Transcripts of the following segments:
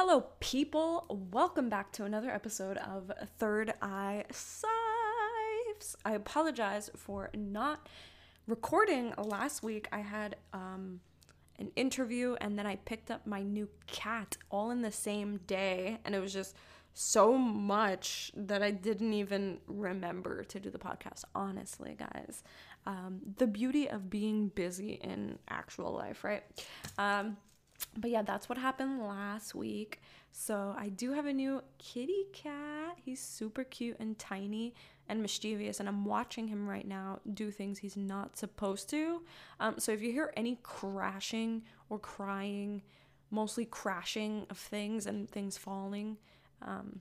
Hello, people. Welcome back to another episode of Third Eye Sives. I apologize for not recording last week. I had um, an interview and then I picked up my new cat all in the same day, and it was just so much that I didn't even remember to do the podcast. Honestly, guys, um, the beauty of being busy in actual life, right? Um, but yeah, that's what happened last week. So I do have a new kitty cat. He's super cute and tiny and mischievous, and I'm watching him right now do things he's not supposed to. Um, so if you hear any crashing or crying, mostly crashing of things and things falling, um,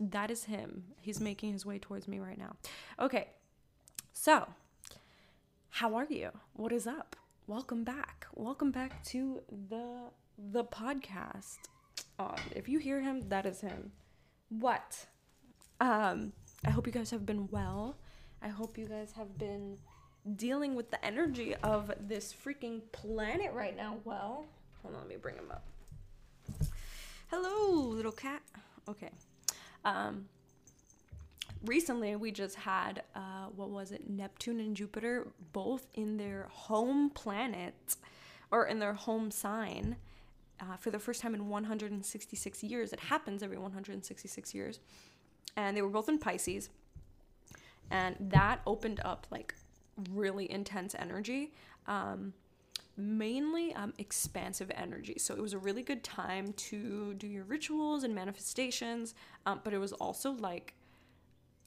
that is him. He's making his way towards me right now. Okay, so how are you? What is up? Welcome back. Welcome back to the the podcast. If you hear him, that is him. What? Um, I hope you guys have been well. I hope you guys have been dealing with the energy of this freaking planet right now well. Hold on, let me bring him up. Hello, little cat. Okay. Um, recently we just had uh, what was it? Neptune and jupiter both in their home planet or in their home sign uh, for the first time in 166 years. It happens every 166 years. And they were both in pisces. And that opened up like really intense energy um, mainly um, expansive energy. So it was a really good time to do your rituals and manifestations, um, but it was also like,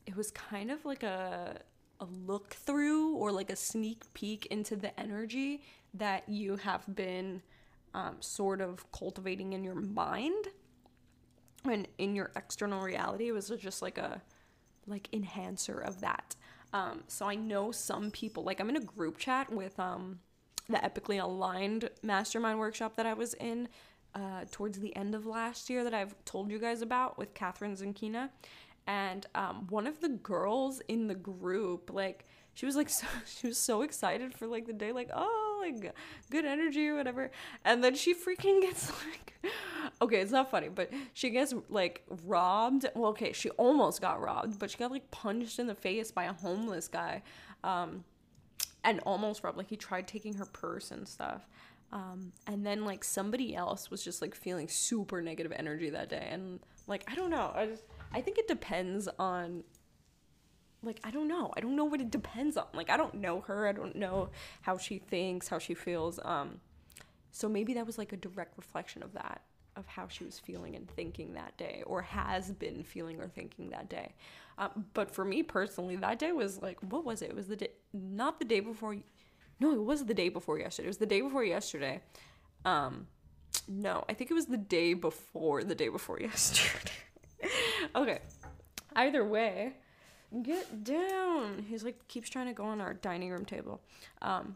it was kind of like a a look through or like a sneak peek into the energy that you have been um, sort of cultivating in your mind and in your external reality. It was just like a like enhancer of that. Um, so I know some people like I'm in a group chat with um the epically aligned mastermind workshop that I was in uh, towards the end of last year that I've told you guys about with Catherine Zankina. And um, one of the girls in the group, like, she was like, so, she was so excited for like the day, like, oh, like good energy or whatever. And then she freaking gets like, okay, it's not funny, but she gets like robbed. Well, okay, she almost got robbed, but she got like punched in the face by a homeless guy. Um, and almost robbed. Like he tried taking her purse and stuff. Um, and then like somebody else was just like feeling super negative energy that day, and like I don't know. I just I think it depends on. Like I don't know. I don't know what it depends on. Like I don't know her. I don't know how she thinks, how she feels. Um, so maybe that was like a direct reflection of that of how she was feeling and thinking that day or has been feeling or thinking that day um, but for me personally that day was like what was it it was the day not the day before no it was the day before yesterday it was the day before yesterday um no i think it was the day before the day before yesterday okay either way get down he's like keeps trying to go on our dining room table um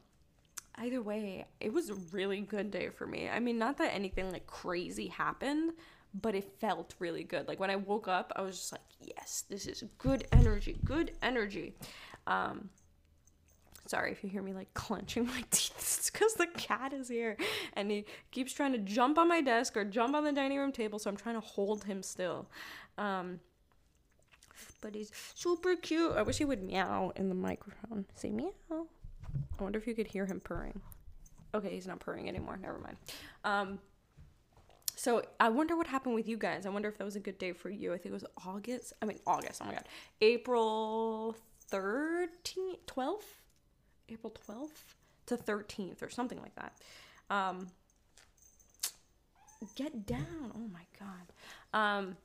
either way, it was a really good day for me. I mean, not that anything like crazy happened, but it felt really good. Like when I woke up, I was just like, yes, this is good energy, good energy. Um, sorry if you hear me like clenching my teeth. It's because the cat is here and he keeps trying to jump on my desk or jump on the dining room table, so I'm trying to hold him still. Um, but he's super cute. I wish he would meow in the microphone. Say meow. I wonder if you could hear him purring. Okay, he's not purring anymore. Never mind. Um, so I wonder what happened with you guys. I wonder if that was a good day for you. I think it was August. I mean August. Oh my god, April thirteenth, twelfth, April twelfth to thirteenth or something like that. Um, get down. Oh my god. Um,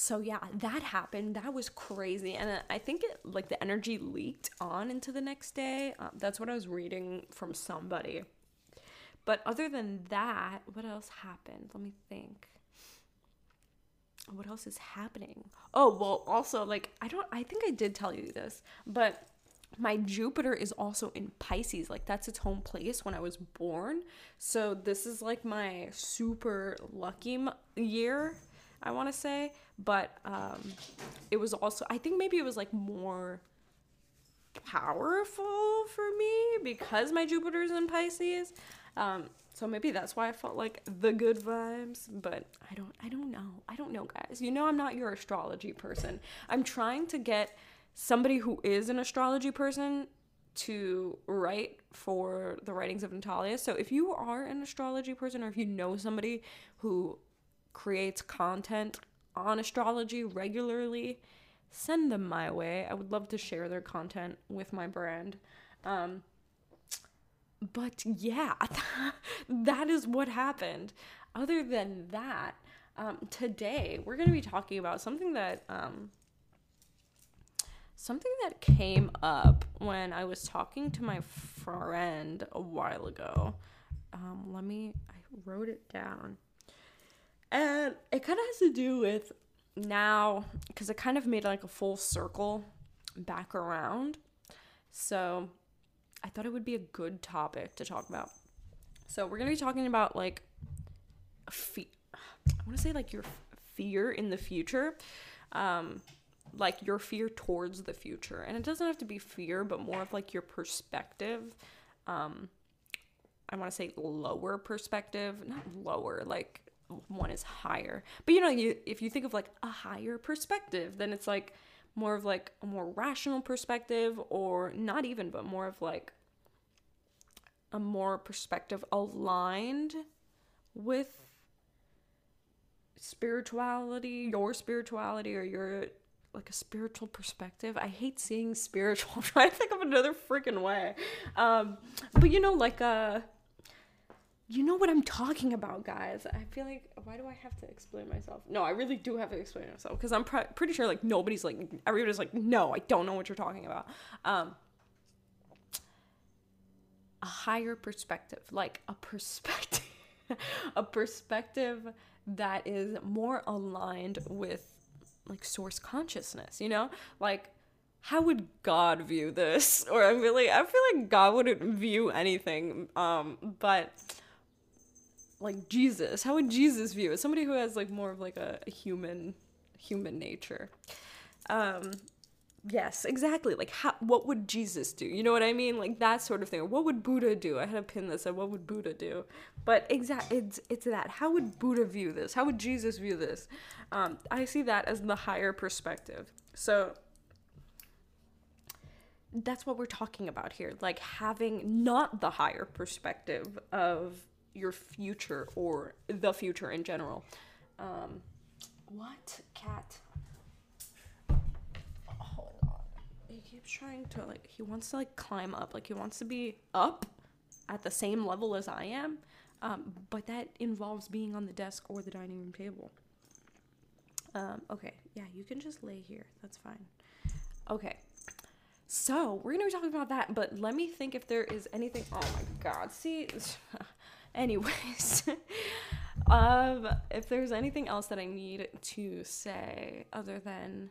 so yeah that happened. That was crazy. And i think it like the energy leaked on into the next day. Um, that's what i was reading from somebody. But other than that what else happened? Let me think. What else is happening? Oh well also like i don't i think i did tell you this but my Jupiter is also in Pisces. Like that's its home place when I was born. So this is like my super lucky year I want to say, but um, it was also I think maybe it was like more powerful for me because my Jupiter's in Pisces. Um, So maybe that's why I felt like the good vibes, but I don't I don't know. I don't know, guys. You know I'm not your astrology person. I'm trying to get somebody who is an astrology person to write for the writings of Natalia. So if you are an astrology person or if you know somebody who creates content on astrology regularly, send them my way. I would love to share their content with my brand. Um, but yeah, that is what happened. Other than that, um, today we're going to be talking about something that um, something that came up when I was talking to my friend a while ago. Um, let me, I wrote it down. And it kind of has to do with now, because it kind of made like a full circle back around. So I thought it would be a good topic to talk about. So we're going to be talking about like, fe- I want to say like your fear in the future. Um, like your fear towards the future and it doesn't have to be fear but more of like your perspective um i want to say lower perspective not lower like one is higher but you know you if you think of like a higher perspective then it's like more of like a more rational perspective or not even but more of like a more perspective aligned with spirituality your spirituality or your like a spiritual perspective. I hate seeing spiritual. I'm trying to think of another freaking way. Um, but you know, like uh you know what I'm talking about, guys. I feel like why do I have to explain myself? No, I really do have to explain myself because I'm pr- pretty sure like nobody's like everybody's like no, I don't know what you're talking about. Um, a higher perspective, like a perspective, a perspective that is more aligned with like source consciousness, you know? Like how would God view this? Or I really I feel like God wouldn't view anything. Um, but like Jesus, how would Jesus view it? Somebody who has like more of like a, a human human nature. Um yes, exactly. Like how what would Jesus do? You know what I mean? Like that sort of thing. What would Buddha do? I had a pin that said what would Buddha do? But exact it's it's that. How would Buddha view this? How would Jesus view this? Um, I see that as the higher perspective. So that's what we're talking about here. Like having not the higher perspective of your future or the future in general. Um, what cat? Hold on. He keeps trying to like. He wants to like climb up. Like he wants to be up at the same level as I am. Um, but that involves being on the desk or the dining room table. Um, okay, yeah, you can just lay here. That's fine. Okay, so we're gonna be talking about that, but let me think if there is anything. Oh my god, see. Anyways, um, if there's anything else that I need to say other than,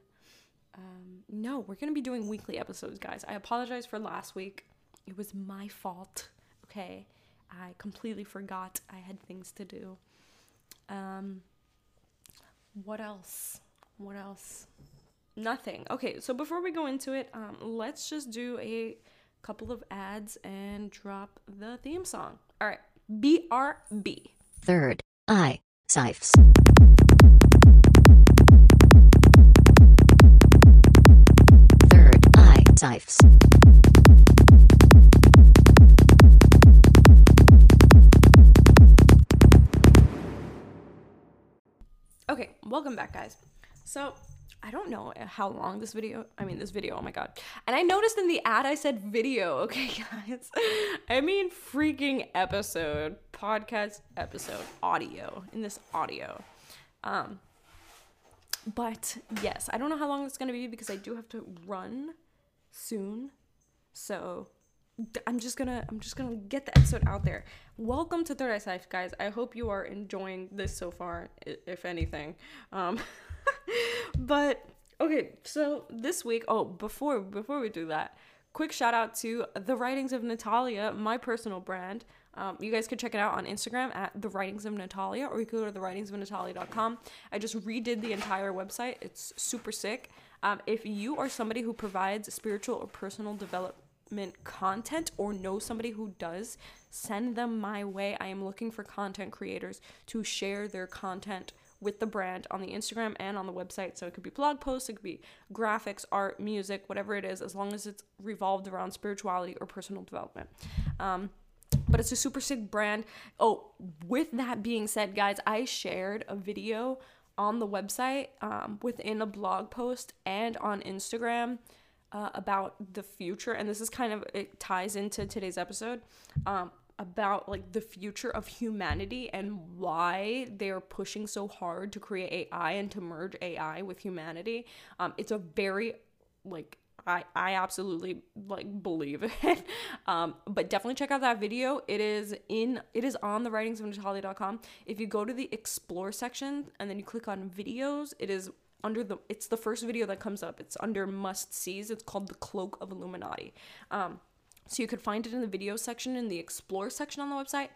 um, no, we're gonna be doing weekly episodes, guys. I apologize for last week. It was my fault. Okay, I completely forgot I had things to do. Um what else? What else? Nothing. Okay, so before we go into it, um, let's just do a couple of ads and drop the theme song. All right, BRB. Third Eye Sipes. Third Eye Sipes. Okay, welcome back, guys. So, I don't know how long this video, I mean, this video, oh my god. And I noticed in the ad I said video, okay, guys? I mean, freaking episode, podcast episode, audio, in this audio. Um, but yes, I don't know how long it's gonna be because I do have to run soon. So, I'm just gonna I'm just gonna get the episode out there. Welcome to Third Eye Life, guys. I hope you are enjoying this so far, if anything. Um, but okay, so this week, oh, before before we do that, quick shout out to the Writings of Natalia, my personal brand. Um, you guys can check it out on Instagram at the Writings of Natalia, or you could go to the Writings of Natalia.com. I just redid the entire website. It's super sick. Um, if you are somebody who provides spiritual or personal development content or know somebody who does send them my way. I am looking for content creators to share their content with the brand on the Instagram and on the website. So it could be blog posts, it could be graphics, art, music, whatever it is, as long as it's revolved around spirituality or personal development. Um, but it's a super sick brand. Oh, with that being said, guys, I shared a video on the website um, within a blog post and on Instagram uh, about the future. And this is kind of, it ties into today's episode. Um, about like the future of humanity and why they're pushing so hard to create AI and to merge AI with humanity. Um, it's a very like I, I absolutely like believe it. um, but definitely check out that video. It is in it is on the writings of Natalia.com. If you go to the explore section and then you click on videos, it is under the it's the first video that comes up. It's under must sees. It's called the Cloak of Illuminati. Um, so you could find it in the video section in the explore section on the website,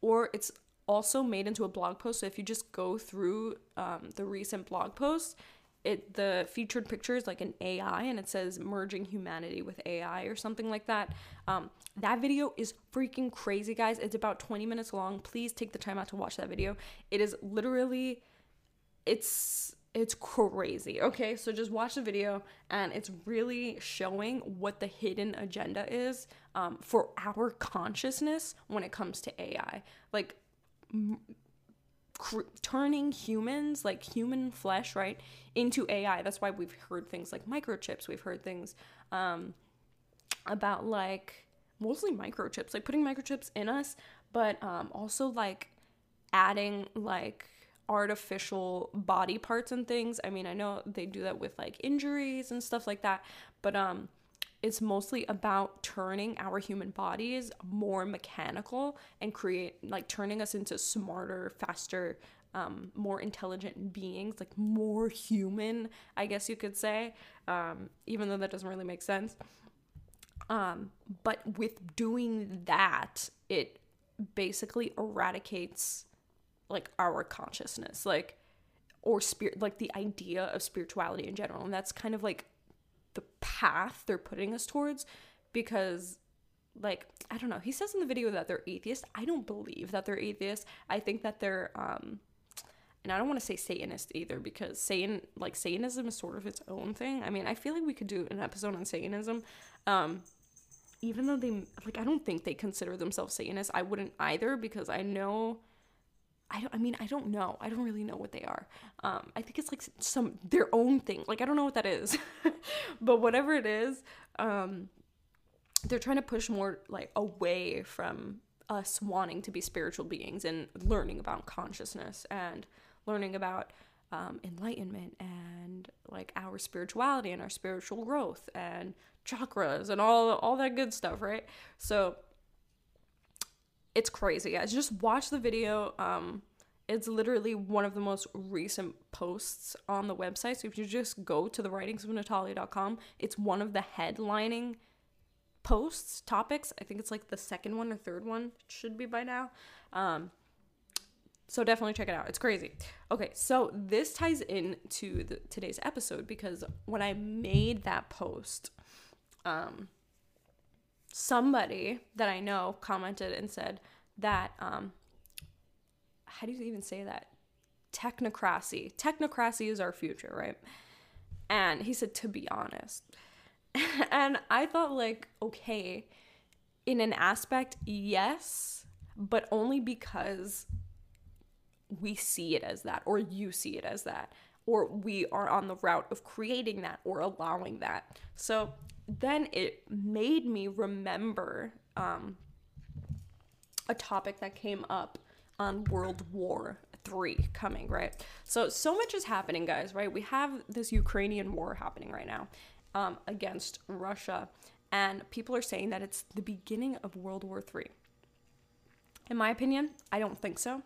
or it's also made into a blog post. So if you just go through um, the recent blog posts, it the featured picture is like an AI and it says merging humanity with AI or something like that. Um, that video is freaking crazy, guys. It's about 20 minutes long. Please take the time out to watch that video. It is literally, it's it's crazy. Okay, so just watch the video, and it's really showing what the hidden agenda is um, for our consciousness when it comes to AI. Like, m- cr- turning humans, like human flesh, right, into AI. That's why we've heard things like microchips. We've heard things um, about like mostly microchips, like putting microchips in us, but um, also like adding like artificial body parts and things. I mean, I know they do that with like injuries and stuff like that, but um it's mostly about turning our human bodies more mechanical and create like turning us into smarter, faster, um, more intelligent beings, like more human, I guess you could say, um, even though that doesn't really make sense. Um, but with doing that, it basically eradicates like our consciousness like or spirit like the idea of spirituality in general. And that's kind of like the path they're putting us towards because like i don't know. He says in the video that they're atheist i don't believe that they're atheist i think that they're um and i don't want to say satanist either because satan like satanism is sort of its own thing. I mean i feel like we could do an episode on satanism. Um even though they like i don't think they consider themselves satanists. I wouldn't either because i know I don't, I mean, I don't know. I don't really know what they are. Um, I think it's like some their own thing. Like I don't know what that is, but whatever it is, um, they're trying to push more like away from us wanting to be spiritual beings and learning about consciousness and learning about um, enlightenment and like our spirituality and our spiritual growth and chakras and all all that good stuff, right? So it's crazy guys. Just watch the video um it's literally one of the most recent posts on the website so if you just go to the writings of natalia.com it's one of the headlining posts topics. I think it's like the second one or third one it should be by now. Um so definitely check it out. It's crazy. Okay so this ties into the, today's episode because when i made that post um somebody that I know commented and said that um how do you even say that? Technocracy. Technocracy is our future, right? And he said to be honest. and I thought like okay, in an aspect, yes, but only because we see it as that or you see it as that or we are on the route of creating that or allowing that. So then it made me remember um, a topic that came up on World War Three coming, right? So so much is happening, guys, right? We have this Ukrainian war happening right now um, against Russia, and people are saying that it's the beginning of World War Three. In my opinion, I don't think so.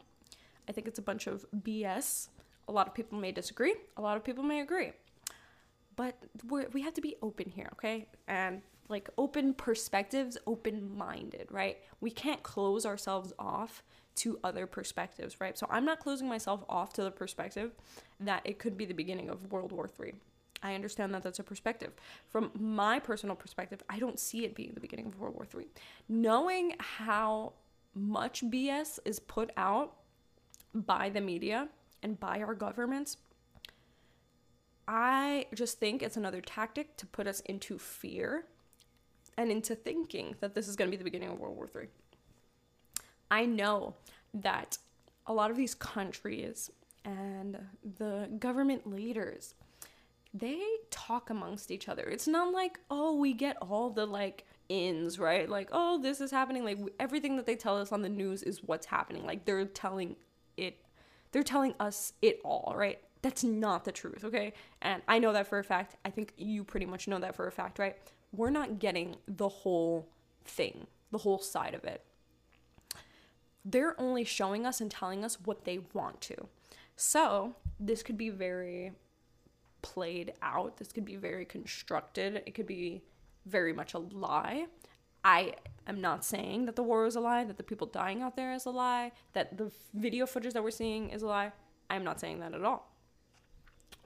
I think it's a bunch of BS. A lot of people may disagree. A lot of people may agree but we have to be open here, okay? And like open perspectives, open minded, right? We can't close ourselves off to other perspectives, right? So I'm not closing myself off to the perspective that it could be the beginning of World War III. I understand that that's a perspective. From my personal perspective, I don't see it being the beginning of World War III. Knowing how much BS is put out by the media and by our governments, I just think it's another tactic to put us into fear and into thinking that this is going to be the beginning of World War III. I know that a lot of these countries and the government leaders they talk amongst each other. It's not like, oh, we get all the like ins, right? Like, oh, this is happening. Like everything that they tell us on the news is what's happening. Like they're telling it they're telling us it all, right? That's not the truth, okay? And I know that for a fact. I think you pretty much know that for a fact, right? We're not getting the whole thing, the whole side of it. They're only showing us and telling us what they want to. So, this could be very played out. This could be very constructed. It could be very much a lie. I am not saying that the war is a lie, that the people dying out there is a lie, that the video footage that we're seeing is a lie. I am not saying that at all.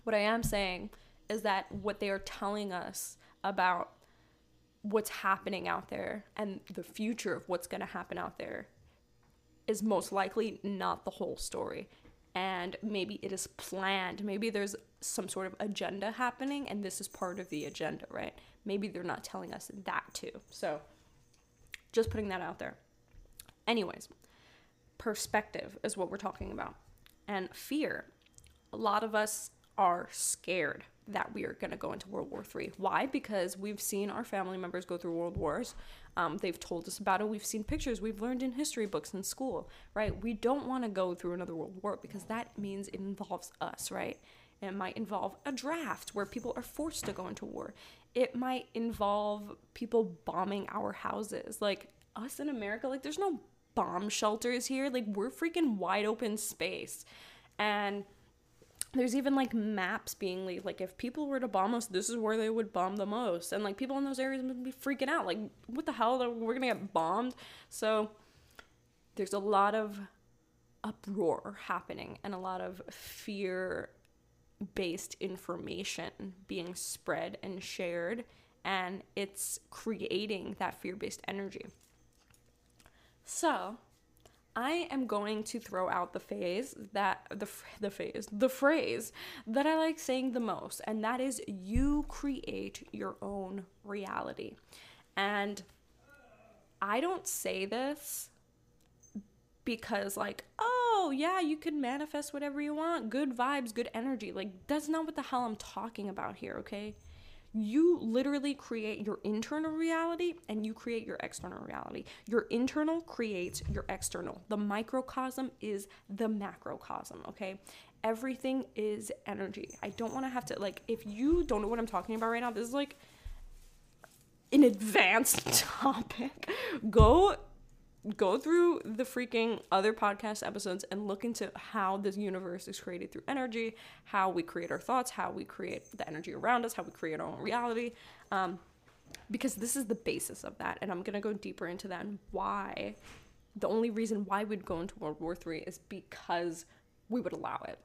What I am saying is that what they are telling us about what's happening out there and the future of what's going to happen out there is most likely not the whole story and maybe it is planned. Maybe there's some sort of agenda happening, and this is part of the agenda, right? Maybe they're not telling us that too. So, just putting that out there. Anyways, perspective is what we're talking about, and fear. A lot of us are scared that we are going to go into World War III. Why? Because we've seen our family members go through world wars. Um, they've told us about it. We've seen pictures. We've learned in history books in school, right? We don't want to go through another world war because that means it involves us, right? It might involve a draft where people are forced to go into war. It might involve people bombing our houses. Like us in America, like there's no bomb shelters here. Like we're freaking wide open space. And there's even like maps being leaked. Like if people were to bomb us, this is where they would bomb the most. And like people in those areas would be freaking out. Like what the hell? We're gonna get bombed. So there's a lot of uproar happening and a lot of fear based information being spread and shared and it's creating that fear based energy. So, I am going to throw out the phase that the the phase the phrase that I like saying the most, and that is you create your own reality. And I don't say this because like oh yeah you can manifest whatever you want. Good vibes good energy. Like that's not what the hell i'm talking about here okay you literally create your internal reality and you create your external reality. Your internal creates your external. The microcosm is the macrocosm, okay? Everything is energy. I don't want to have to, like, if you don't know what I'm talking about right now, this is like an advanced topic. Go go through the freaking other podcast episodes and look into how this universe is created through energy, how we create our thoughts, how we create the energy around us, how we create our own reality. Um, because this is the basis of that. And I'm going to go deeper into that and why. The only reason why we'd go into World War III is because we would allow it.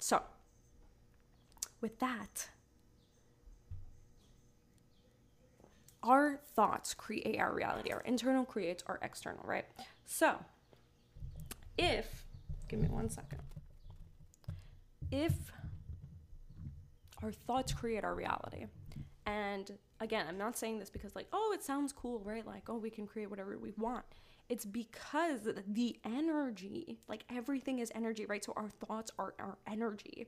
So, with that, our thoughts create our reality. Our internal creates our external, right? So, if, give me one second. If our thoughts create our reality, and again, I'm not saying this because, like, oh, it sounds cool, right? Like, oh, we can create whatever we want. It's because the energy, like everything is energy, right? So our thoughts are our energy.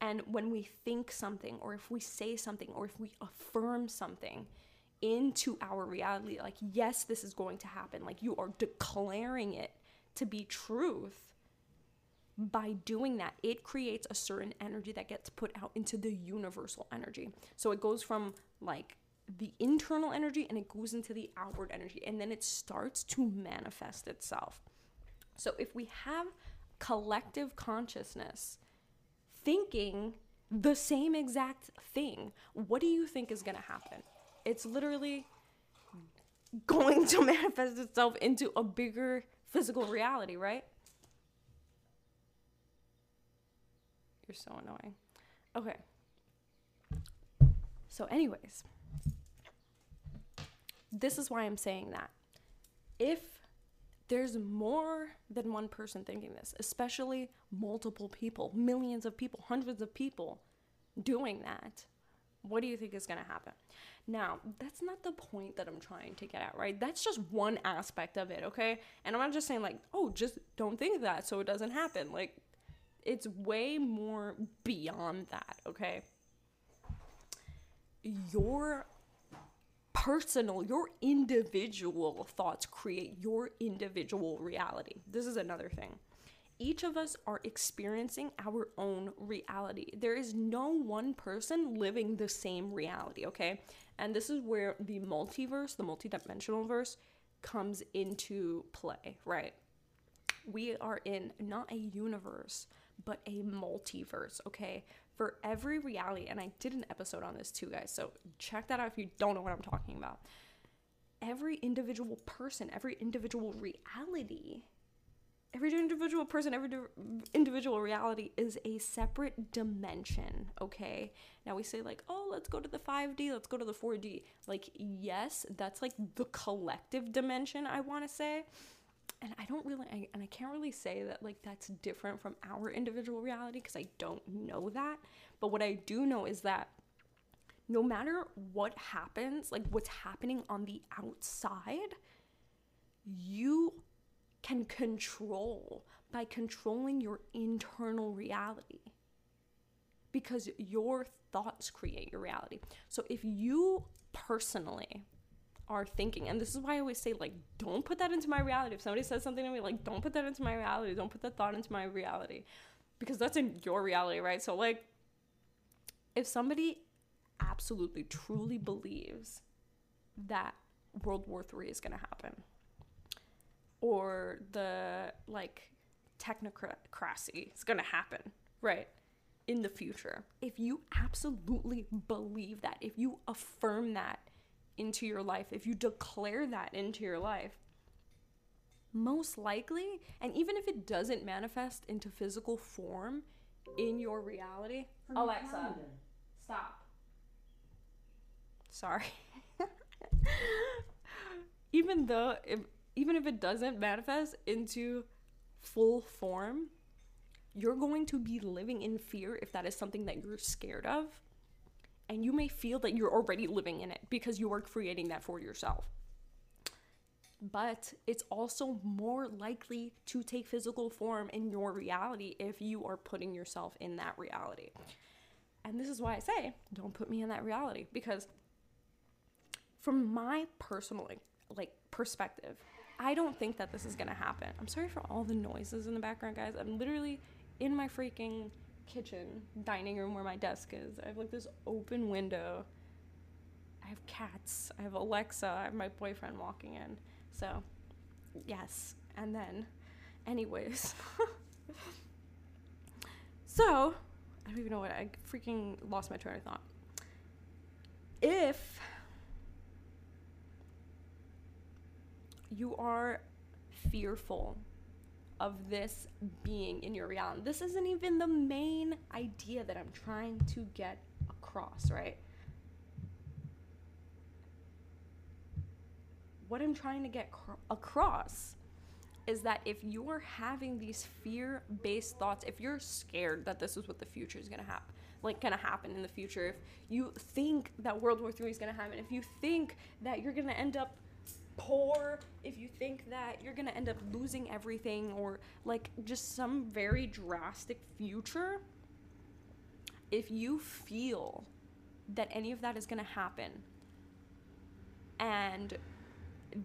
And when we think something, or if we say something, or if we affirm something, into our reality like yes this is going to happen. Like you are declaring it to be truth by doing that. It creates a certain energy that gets put out into the universal energy. So it goes from like the internal energy and it goes into the outward energy and then it starts to manifest itself. So if we have collective consciousness thinking the same exact thing what do you think is going to happen it's literally going to manifest itself into a bigger physical reality, right? You're so annoying. Okay. So, anyways, this is why I'm saying that. If there's more than one person thinking this, especially multiple people, millions of people, hundreds of people doing that. What do you think is going to happen? Now, that's not the point that I'm trying to get at, right? That's just one aspect of it, okay? And I'm not just saying, like, oh, just don't think that so it doesn't happen. Like, it's way more beyond that, okay? Your personal, your individual thoughts create your individual reality. This is another thing. Each of us are experiencing our own reality. There is no one person living the same reality, okay? And this is where the multiverse, the multidimensional verse, comes into play, right? We are in not a universe, but a multiverse, okay? For every reality, and I did an episode on this too, guys, so check that out if you don't know what I'm talking about. Every individual person, every individual reality, every individual person, every individual reality is a separate dimension, okay? Now we say, like, oh, let's go to the 5D, let's go to the 4D. Like, yes, that's like the collective dimension, I wanna say and I don't really, I, and I can't really say that like that's different from our individual reality because I don't know that. But what I do know is that no matter what happens, like what's happening on the outside, you can control by controlling your internal reality because your thoughts create your reality. So if you personally are thinking. And this is why I always say, like, don't put that into my reality. If somebody says something to me, like, don't put that into my reality. Don't put that thought into my reality. Because that's in your reality, right? So, like, if somebody absolutely, truly believes that World War III is to happen, or the, like, technocracy is going to happen, right? In the future, if you absolutely believe that, if you affirm that into your life, if you declare that into your life, most likely, and even if it doesn't manifest into physical form in your reality, Alexa, stop. Sorry. even though if even if it doesn't manifest into full form, you're going to be living in fear if that is something that you're scared of and you may feel that you're already living in it because you are creating that for yourself. But it's also more likely to take physical form in your reality if you are putting yourself in that reality. And this is why I say, don't put me in that reality because from my personal like perspective, I don't think that this is to happen. I'm sorry for all the noises in the background, guys. I'm literally in my freaking kitchen, dining room where my desk is. I have like this open window. I have cats. I have Alexa. I have my boyfriend walking in. So, yes. And then, anyways. so, I don't even know what I freaking lost my train of thought. If you are fearful of this being in your reality. This isn't even the main idea that I'm trying to get across, right? What I'm trying to get cr- across is that if you're having these fear-based thoughts, if you're scared that this is what the future is going to happen, like going to happen in the future, if you think that World War III is going to happen, if you think that you're going to end up poor, if you think that you're gonna end up losing everything or like just some very drastic future, if you feel that any of that is gonna happen and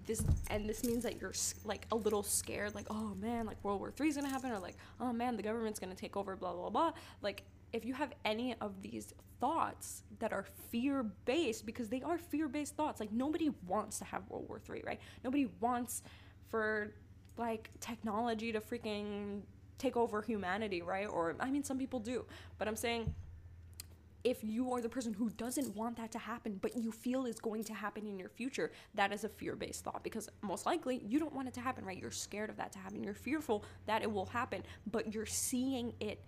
this and this means that you're like a little scared like oh man like world war three is gonna happen or like oh man the government's gonna take over blah blah blah like if you have any of these thoughts that are fear based, because they are fear based thoughts, like nobody wants to have World War III, right? Nobody wants for like technology to freaking take over humanity, right? Or I mean, some people do, but I'm saying if you are the person who doesn't want that to happen, but you feel is going to happen in your future, that is a fear based thought because most likely you don't want it to happen, right? You're scared of that to happen. You're fearful that it will happen, but you're seeing it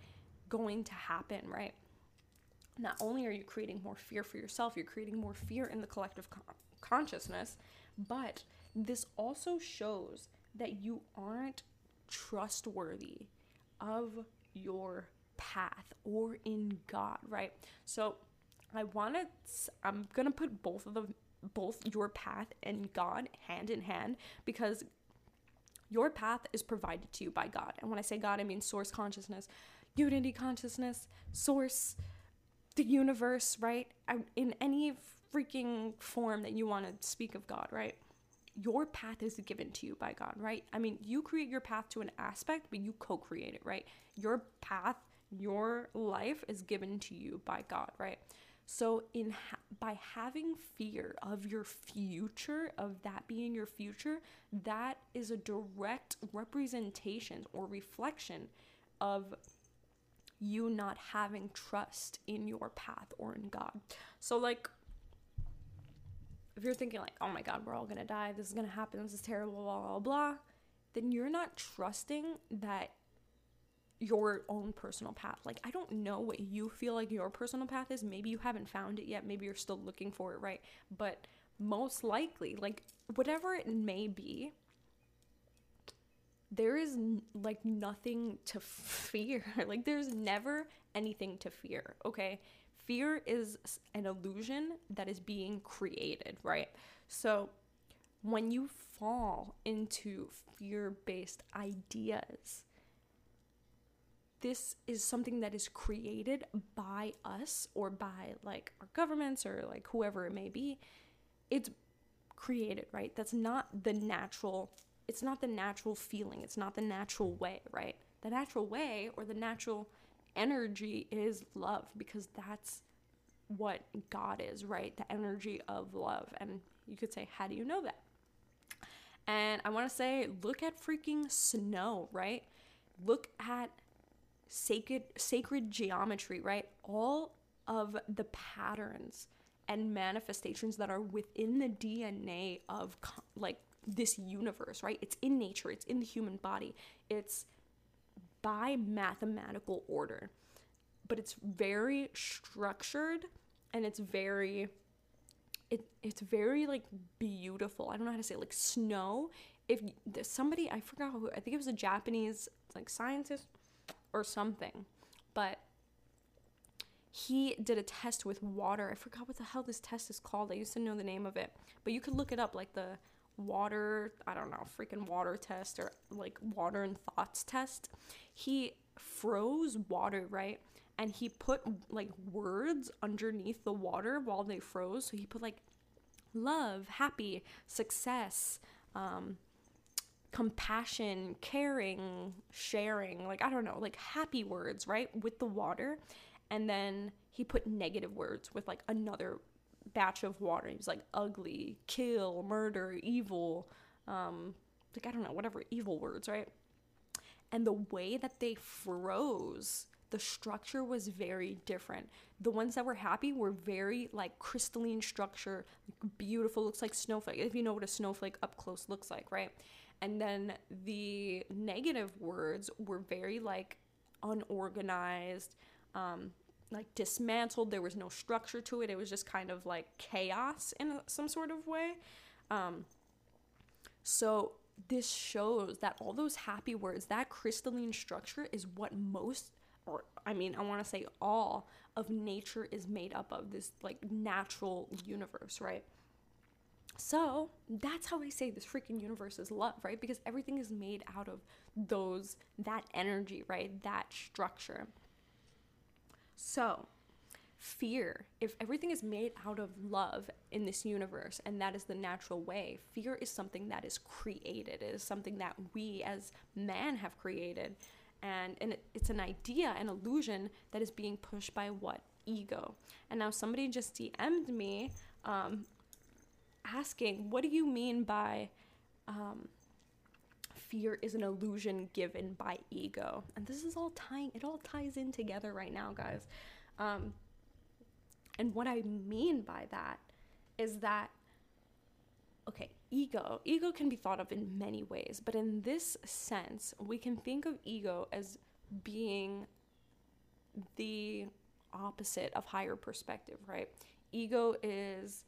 going to happen, right? Not only are you creating more fear for yourself, you're creating more fear in the collective con- consciousness, but this also shows that you aren't trustworthy of your path or in God, right? So I want to I'm going to put both of them both your path and God hand in hand because your path is provided to you by God. And when I say God, I mean source consciousness, unity consciousness, source, the universe, right? In any freaking form that you want to speak of God, right? Your path is given to you by God, right? I mean, you create your path to an aspect, but you co create it, right? Your path, your life is given to you by God, right? So in ha- by having fear of your future, of that being your future, that is a direct representation or reflection of you not having trust in your path or in God. So like if you're thinking like, "Oh my god, we're all to die. This is to happen. This is terrible, blah blah blah." Then you're not trusting that your own personal path. Like, I don't know what you feel like your personal path is. Maybe you haven't found it yet. Maybe you're still looking for it, right? But most likely, like, whatever it may be, there is like nothing to fear. like, there's never anything to fear, okay? Fear is an illusion that is being created, right? So, when you fall into fear based ideas, this is something that is created by us or by like our governments or like whoever it may be it's created right that's not the natural it's not the natural feeling it's not the natural way right? The natural way or the natural energy is love because that's what god is right? The energy of love and you could say how do you know that? And i want to say look at freaking snow right? Look at sacred sacred geometry, right? All of the patterns and manifestations that are within the DNA of like this universe, right? It's in nature, it's in the human body. It's by mathematical order. But it's very structured and it's very it, it's very like beautiful. I don't know how to say it. like snow. If somebody I forgot who I think it was a Japanese like scientist or something. But he did a test with water. I forgot what the hell this test is called. I used to know the name of it. But you could look it up like the water, I don't know, freaking water test or like water and thoughts test. He froze water, right? And he put like words underneath the water while they froze. So he put like love, happy, success, um, compassion, caring, sharing, like I don't know, like happy words, right? With the water. And then he put negative words with like another batch of water. He was like ugly, kill, murder, evil, um, like I don't know, whatever evil words, right? And the way that they froze, the structure was very different. The ones that were happy were very like crystalline structure, beautiful, looks like snowflake. If you know what a snowflake up close looks like, right? And then the negative words were very like unorganized, um, like dismantled. There was no structure to it. It was just kind of like chaos in some sort of way. Um, so this shows that all those happy words, that crystalline structure is what most or I mean, I want to say all of nature is made up of this like natural universe, right? So that's how I say this freaking universe is love, right? Because everything is made out of those, that energy, right? That structure. So, fear, if everything is made out of love in this universe and that is the natural way, fear is something that is created. It is something that we as man have created. And, and it, it's an idea, an illusion that is being pushed by what? Ego. And now somebody just DM'd me um, asking, what do you mean by um, fear is an illusion given by ego? And this is all tying, it all ties in together right now, guys. Um, and what I mean by that is that, okay, ego, ego can be thought of in many ways, but in this sense, we can think of ego as being the opposite of higher perspective, right? Ego is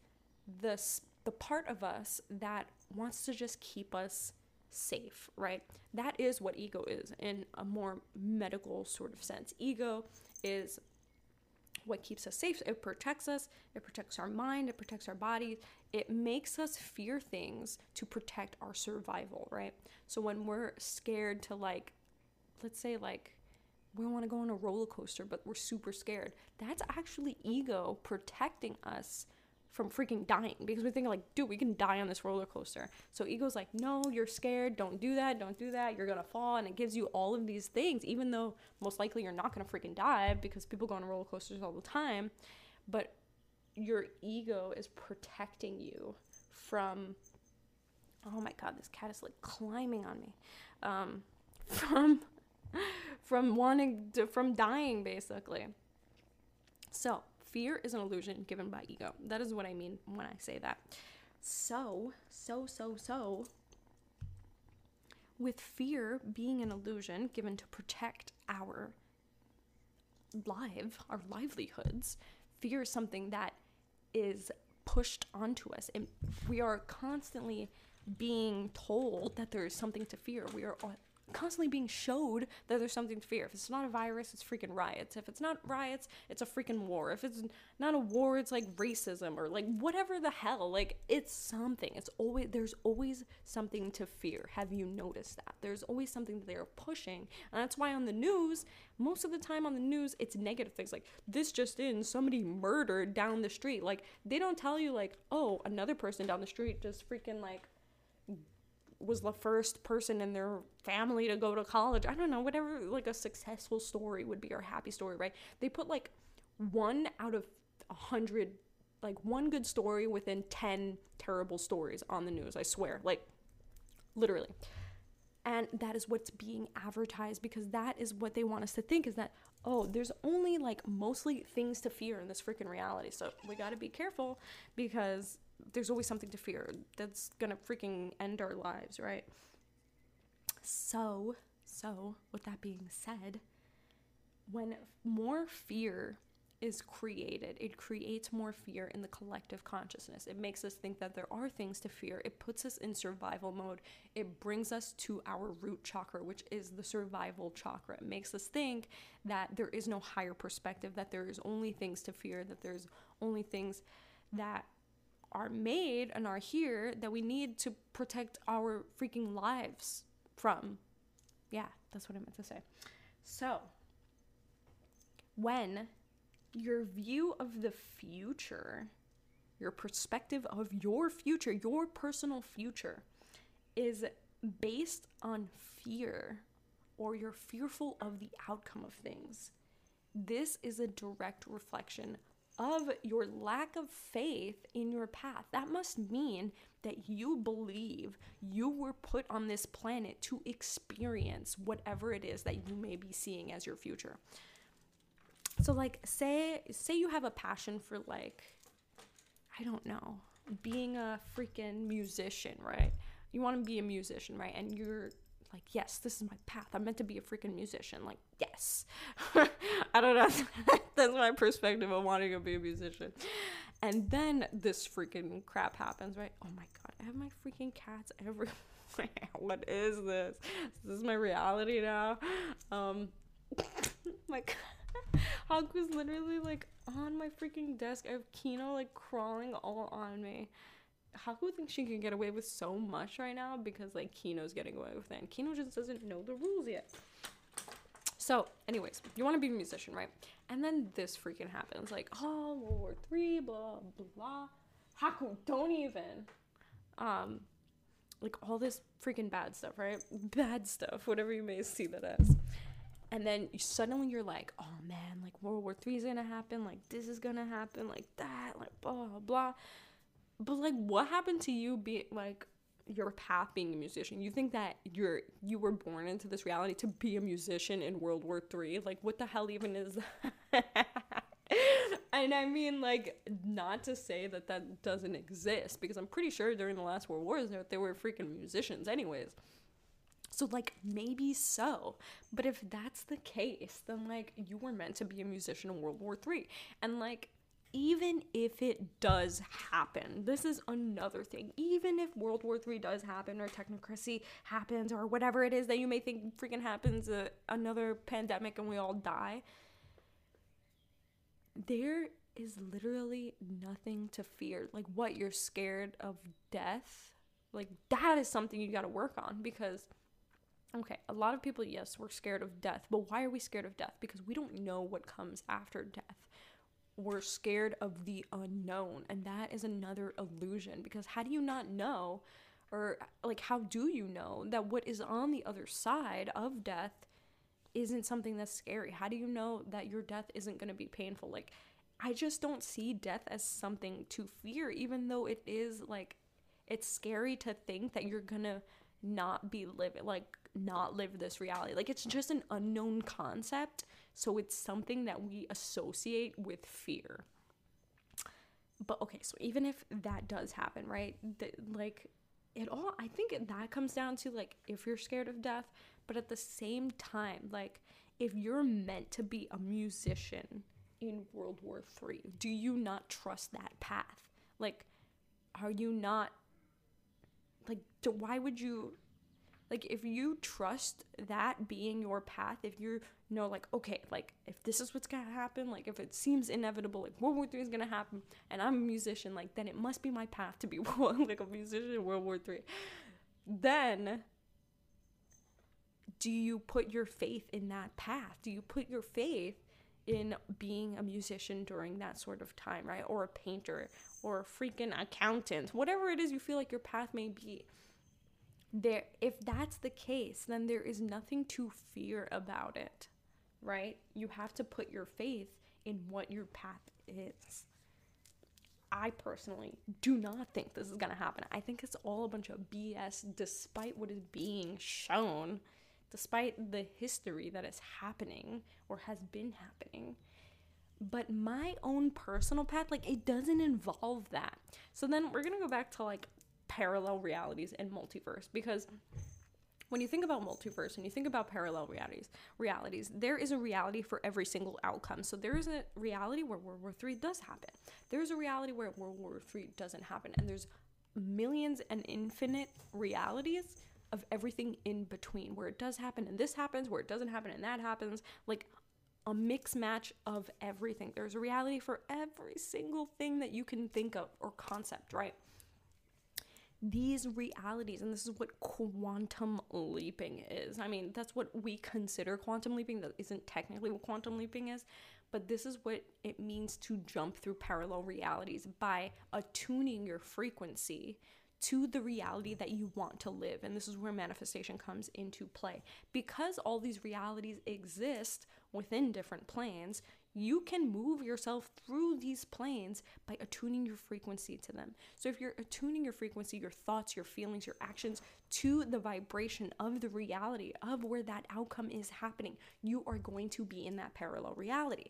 the the part of us that wants to just keep us safe, right? That is what ego is in a more medical sort of sense. Ego is what keeps us safe. It protects us, it protects our mind, it protects our body. It makes us fear things to protect our survival, right? So when we're scared to like let's say like we want to go on a roller coaster but we're super scared. That's actually ego protecting us from freaking dying because we think like, dude, we can die on this roller coaster. So ego's like, no, you're scared. Don't do that. Don't do that. You're gonna fall, and it gives you all of these things, even though most likely you're not gonna freaking die because people go on roller coasters all the time. But your ego is protecting you from. Oh my god, this cat is like climbing on me. Um, from from wanting to from dying basically. So fear is an illusion given by ego. That is what I mean when I say that. So, so, so, so, with fear being an illusion given to protect our live, our livelihoods, fear is something that is pushed onto us. And we are constantly being told that there is something to fear. We are constantly being showed that there's something to fear. If it's not a virus, it's freaking riots. If it's not riots, it's a freaking war. If it's not a war, it's like racism or like whatever the hell. Like it's something. It's always there's always something to fear. Have you noticed that? There's always something that they're pushing. And that's why on the news, most of the time on the news, it's negative things like this just in, somebody murdered down the street. Like they don't tell you like, oh, another person down the street just freaking like was the first person in their family to go to college. I don't know, whatever like a successful story would be or happy story, right? They put like one out of a hundred, like one good story within 10 terrible stories on the news, I swear. Like, literally. And that is what's being advertised because that is what they want us to think is that, oh, there's only like mostly things to fear in this freaking reality. So we got to be careful because there's always something to fear that's gonna freaking end our lives, right? So, so, with that being said, when more fear is created, it creates more fear in the collective consciousness. It makes us think that there are things to fear. It puts us in survival mode. It brings us to our root chakra, which is the survival chakra. It makes us think that there is no higher perspective, that there is only things to fear, that there's only things that are made and are here that we need to protect our freaking lives from. Yeah, that's what I meant to say. So, when your view of the future, your perspective of your future, your personal future, is based on fear or you're fearful of the outcome of things, this is a direct reflection of your lack of faith in your path. That must mean that you believe you were put on this planet to experience whatever it is that you may be seeing as your future. So like say say you have a passion for like I don't know, being a freaking musician, right? You want to be a musician, right? And you're like, yes, this is my path. I'm meant to be a freaking musician. Like, yes. I don't know. That's my perspective of wanting to be a musician. And then this freaking crap happens, right? Oh my god, I have my freaking cats everywhere. what is this? This is my reality now. Um, my Haku's literally like on my freaking desk. I have Kino like crawling all on me. Haku thinks she can get away with so much right now because like Kino's getting away with it. And Kino just doesn't know the rules yet. So, anyways, you want to be a musician, right? And then this freaking happens. Like, oh, World War Three, blah blah. Haku, don't even. Um, like all this freaking bad stuff, right? Bad stuff, whatever you may see that as. And then suddenly you're like, oh man, like World War Three is gonna happen, like this is gonna happen, like that, like blah blah. But like, what happened to you? being like your path being a musician. You think that you're you were born into this reality to be a musician in World War Three? Like, what the hell even is that? and I mean, like, not to say that that doesn't exist, because I'm pretty sure during the last World Wars they were freaking musicians, anyways. So, like, maybe so. But if that's the case, then, like, you were meant to be a musician in World War III. And, like, even if it does happen, this is another thing. Even if World War III does happen, or technocracy happens, or whatever it is that you may think freaking happens, uh, another pandemic and we all die, there is literally nothing to fear. Like, what? You're scared of death? Like, that is something you gotta work on because. Okay, a lot of people, yes, we're scared of death, but why are we scared of death? Because we don't know what comes after death. We're scared of the unknown and that is another illusion because how do you not know or like how do you know that what is on the other side of death isn't something that's scary? How do you know that your death isn't going to be painful? Like i just don't see death as something to fear even though it is like it's scary to think that you're going to not be living like not live this reality like it's just an unknown concept so it's something that we associate with fear. But okay, so even if that does happen, right? The, like it all I think that comes down to like if you're scared of death, but at the same time, like if you're meant to be a musician in World War 3, do you not trust that path? Like are you not like do, why would you like if you trust that being your path if you know like okay like if this is what's gonna happen like if it seems inevitable like world war three is gonna happen and i'm a musician like then it must be my path to be like a musician in world war three. Then do you put your faith in that path? Do you put your faith in being a musician during that sort of time right? Or a painter or a freaking accountant whatever it is you feel like your path may be. There if that's the case then there is nothing to fear about it right? You have to put your faith in what your path is. I personally do not think this is going to happen. I think it's all a bunch of bs despite what is being shown despite the history that is happening or has been happening. But my own personal path like it doesn't involve that. So then we're to go back to like parallel realities and multiverse because when you think about multiverse and you think about parallel realities realities there is a reality for every single outcome. So there is a reality where world war iii does happen. There's a reality where world war iii doesn't happen. And there's millions and infinite realities of everything in between where it does happen and this happens where it doesn't happen and that happens like a mix match of everything. There's a reality for every single thing that you can think of or concept right? These realities and this is what quantum leaping is. I mean that's what we consider quantum leaping that isn't technically what quantum leaping is but this is what it means to jump through parallel realities by attuning your frequency to the reality that you want to live. And this is where manifestation comes into play. Because all these realities exist within different planes, you can move yourself through these planes by attuning your frequency to them. So, if you're attuning your frequency, your thoughts, your feelings, your actions to the vibration of the reality of where that outcome is happening, you are going to be in that parallel reality.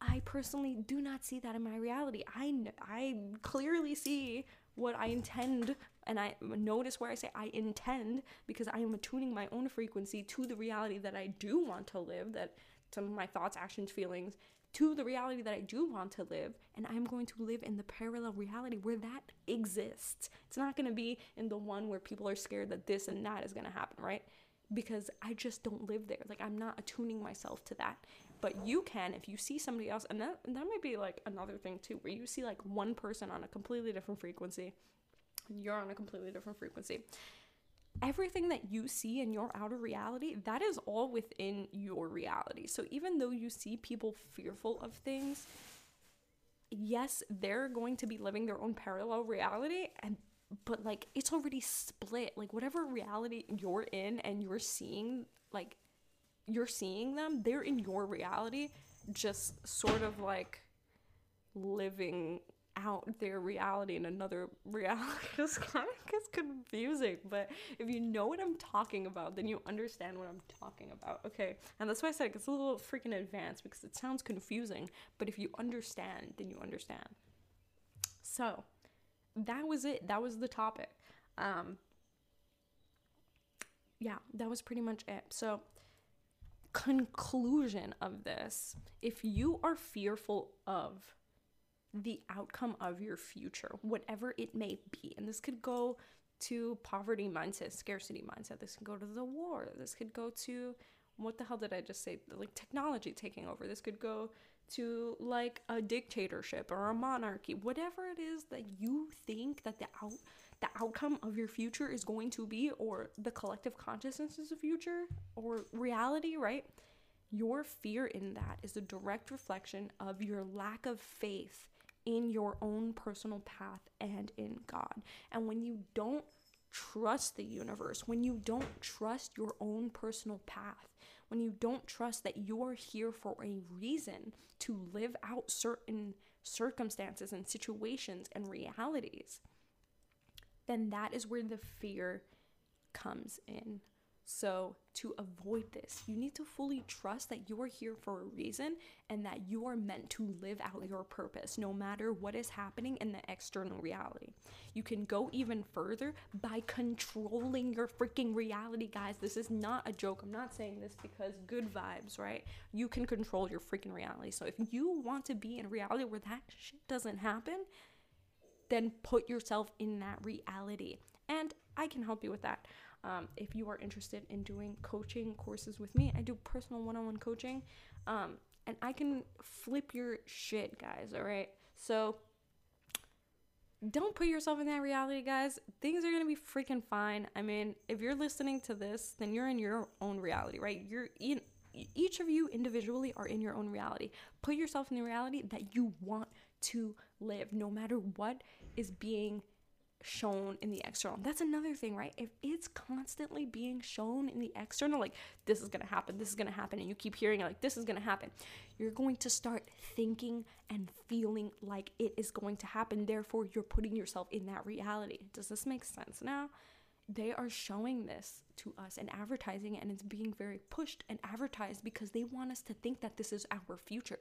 I personally do not see that in my reality. I, I clearly see what I intend and I notice where I say I intend because I am attuning my own frequency to the reality that I do want to live that some of my thoughts, actions, feelings to the reality that I do want to live, and I'm going to live in the parallel reality where that exists. It's not going to be in the one where people are scared that this and that is going to happen, right? Because I just don't live there. Like I'm not attuning myself to that. But you can if you see somebody else, and that that might be like another thing too, where you see like one person on a completely different frequency, you're on a completely different frequency everything that you see in your outer reality, that is all within your reality. So even though you see people fearful of things, yes, they're going to be living their own parallel reality and but like it's already split. Like whatever reality you're in and you're seeing like you're seeing them, they're in your reality just sort of like living out their reality in another reality it's kind of gets confusing. But if you know what I'm talking about, then you understand what I'm talking about. Okay. And that's why I said it's a little freaking advanced because it sounds confusing. But if you understand, then you understand. So that was it. That was the topic. Um, yeah, that was pretty much it. So, conclusion of this if you are fearful of the outcome of your future, whatever it may be. And this could go to poverty mindset, scarcity mindset. This could go to the war. This could go to what the hell did I just say? Like technology taking over. This could go to like a dictatorship or a monarchy. Whatever it is that you think that the out the outcome of your future is going to be or the collective consciousness is the future or reality, right? Your fear in that is a direct reflection of your lack of faith in your own personal path and in God. And when you don't trust the universe, when you don't trust your own personal path, when you don't trust that you're here for a reason to live out certain circumstances and situations and realities, then that is where the fear comes in. So, to avoid this, you need to fully trust that you are here for a reason and that you are meant to live out your purpose no matter what is happening in the external reality. You can go even further by controlling your freaking reality, guys. This is not a joke. I'm not saying this because good vibes, right? You can control your freaking reality. So, if you want to be in a reality where that shit doesn't happen, then put yourself in that reality. And I can help you with that. Um, if you are interested in doing coaching courses with me, I do personal one on one coaching. Um, and I can flip your shit, guys, all right? So don't put yourself in that reality, guys. Things are gonna be freaking fine. I mean, if you're listening to this, then you're in your own reality, right? You're in each of you individually are in your own reality. Put yourself in the reality that you want to live, no matter what is being shown in the external. That's another thing, right? If it's constantly being shown in the external, like this is gonna happen, this is gonna happen, and you keep hearing it like this is gonna happen, you're going to start thinking and feeling like it is going to happen. Therefore, you're putting yourself in that reality. Does this make sense now? They are showing this to us and advertising it, and it's being very pushed and advertised because they want us to think that this is our future.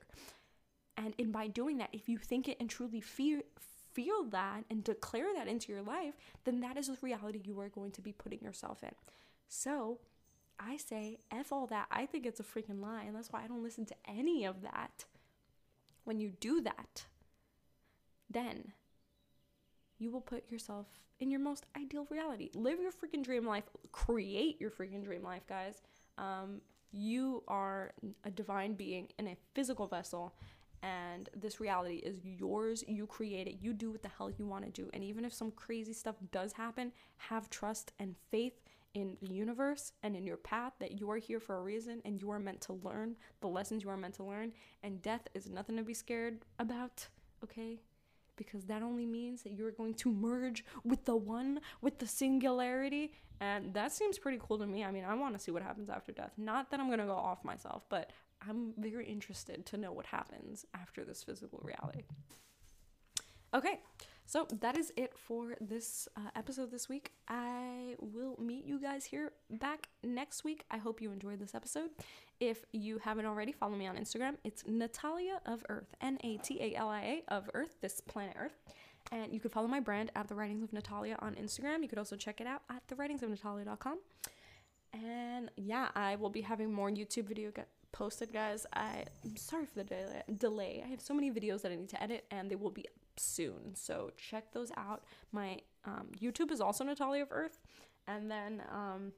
And in by doing that, if you think it and truly feel feel that and declare that into your life, then that is the reality you are going to be putting yourself in. So I say, F all that. I think it's a freaking lie. And that's why I don't listen to any of that. When you do that, then you will put yourself in your most ideal reality. Live your freaking dream life. Create your freaking dream life, guys. Um, you are a divine being in a physical vessel and this reality is yours. You create it. You do what the hell you want to do. And even if some crazy stuff does happen, have trust and faith in the universe and in your path that you are here for a reason and you are meant to learn the lessons you are meant to learn. And death is nothing to be scared about, okay? Because that only means that you're going to merge with the one, with the singularity. And that seems pretty cool to me. I mean, I want to see what happens after death. Not that I'm going to go off myself, but I'm very interested to know what happens after this physical reality. Okay, so that is it for this uh, episode this week. I will meet you guys here back next week. I hope you enjoyed this episode. If you haven't already, follow me on Instagram. It's Natalia of Earth, N A T A L I A of Earth, this planet Earth. And you can follow my brand at The Writings of Natalia on Instagram. You could also check it out at thewritingsofnatalia.com. And yeah, I will be having more YouTube video posted, guys. I, I'm sorry for the delay. delay. I have so many videos that I need to edit, and they will be up soon. So check those out. My um, YouTube is also Natalia of Earth, and then, um,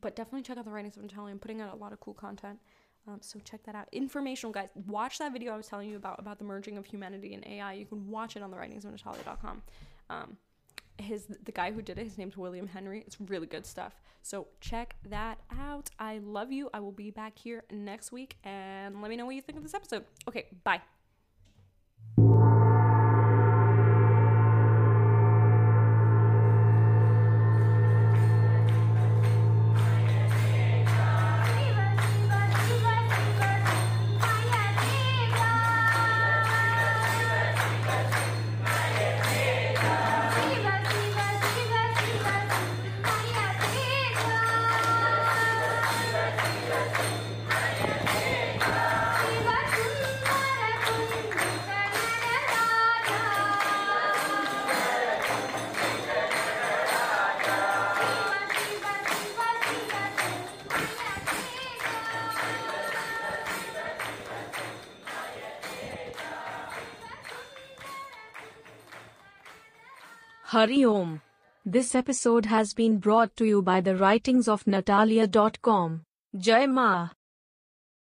but definitely check out the writings of Natalia. I'm putting out a lot of cool content. Um, so check that out. Informational, guys. Watch that video I was telling you about about the merging of humanity and AI. You can watch it on the writings of Natalia.com. His the guy who did it his name's william henry. It's really good stuff. So check that out. I love you. I will be back here next week and let me know what you think of this episode. Okay bye Hari Om. This episode has been brought to you by the writings of Natalia.com. Jai Ma.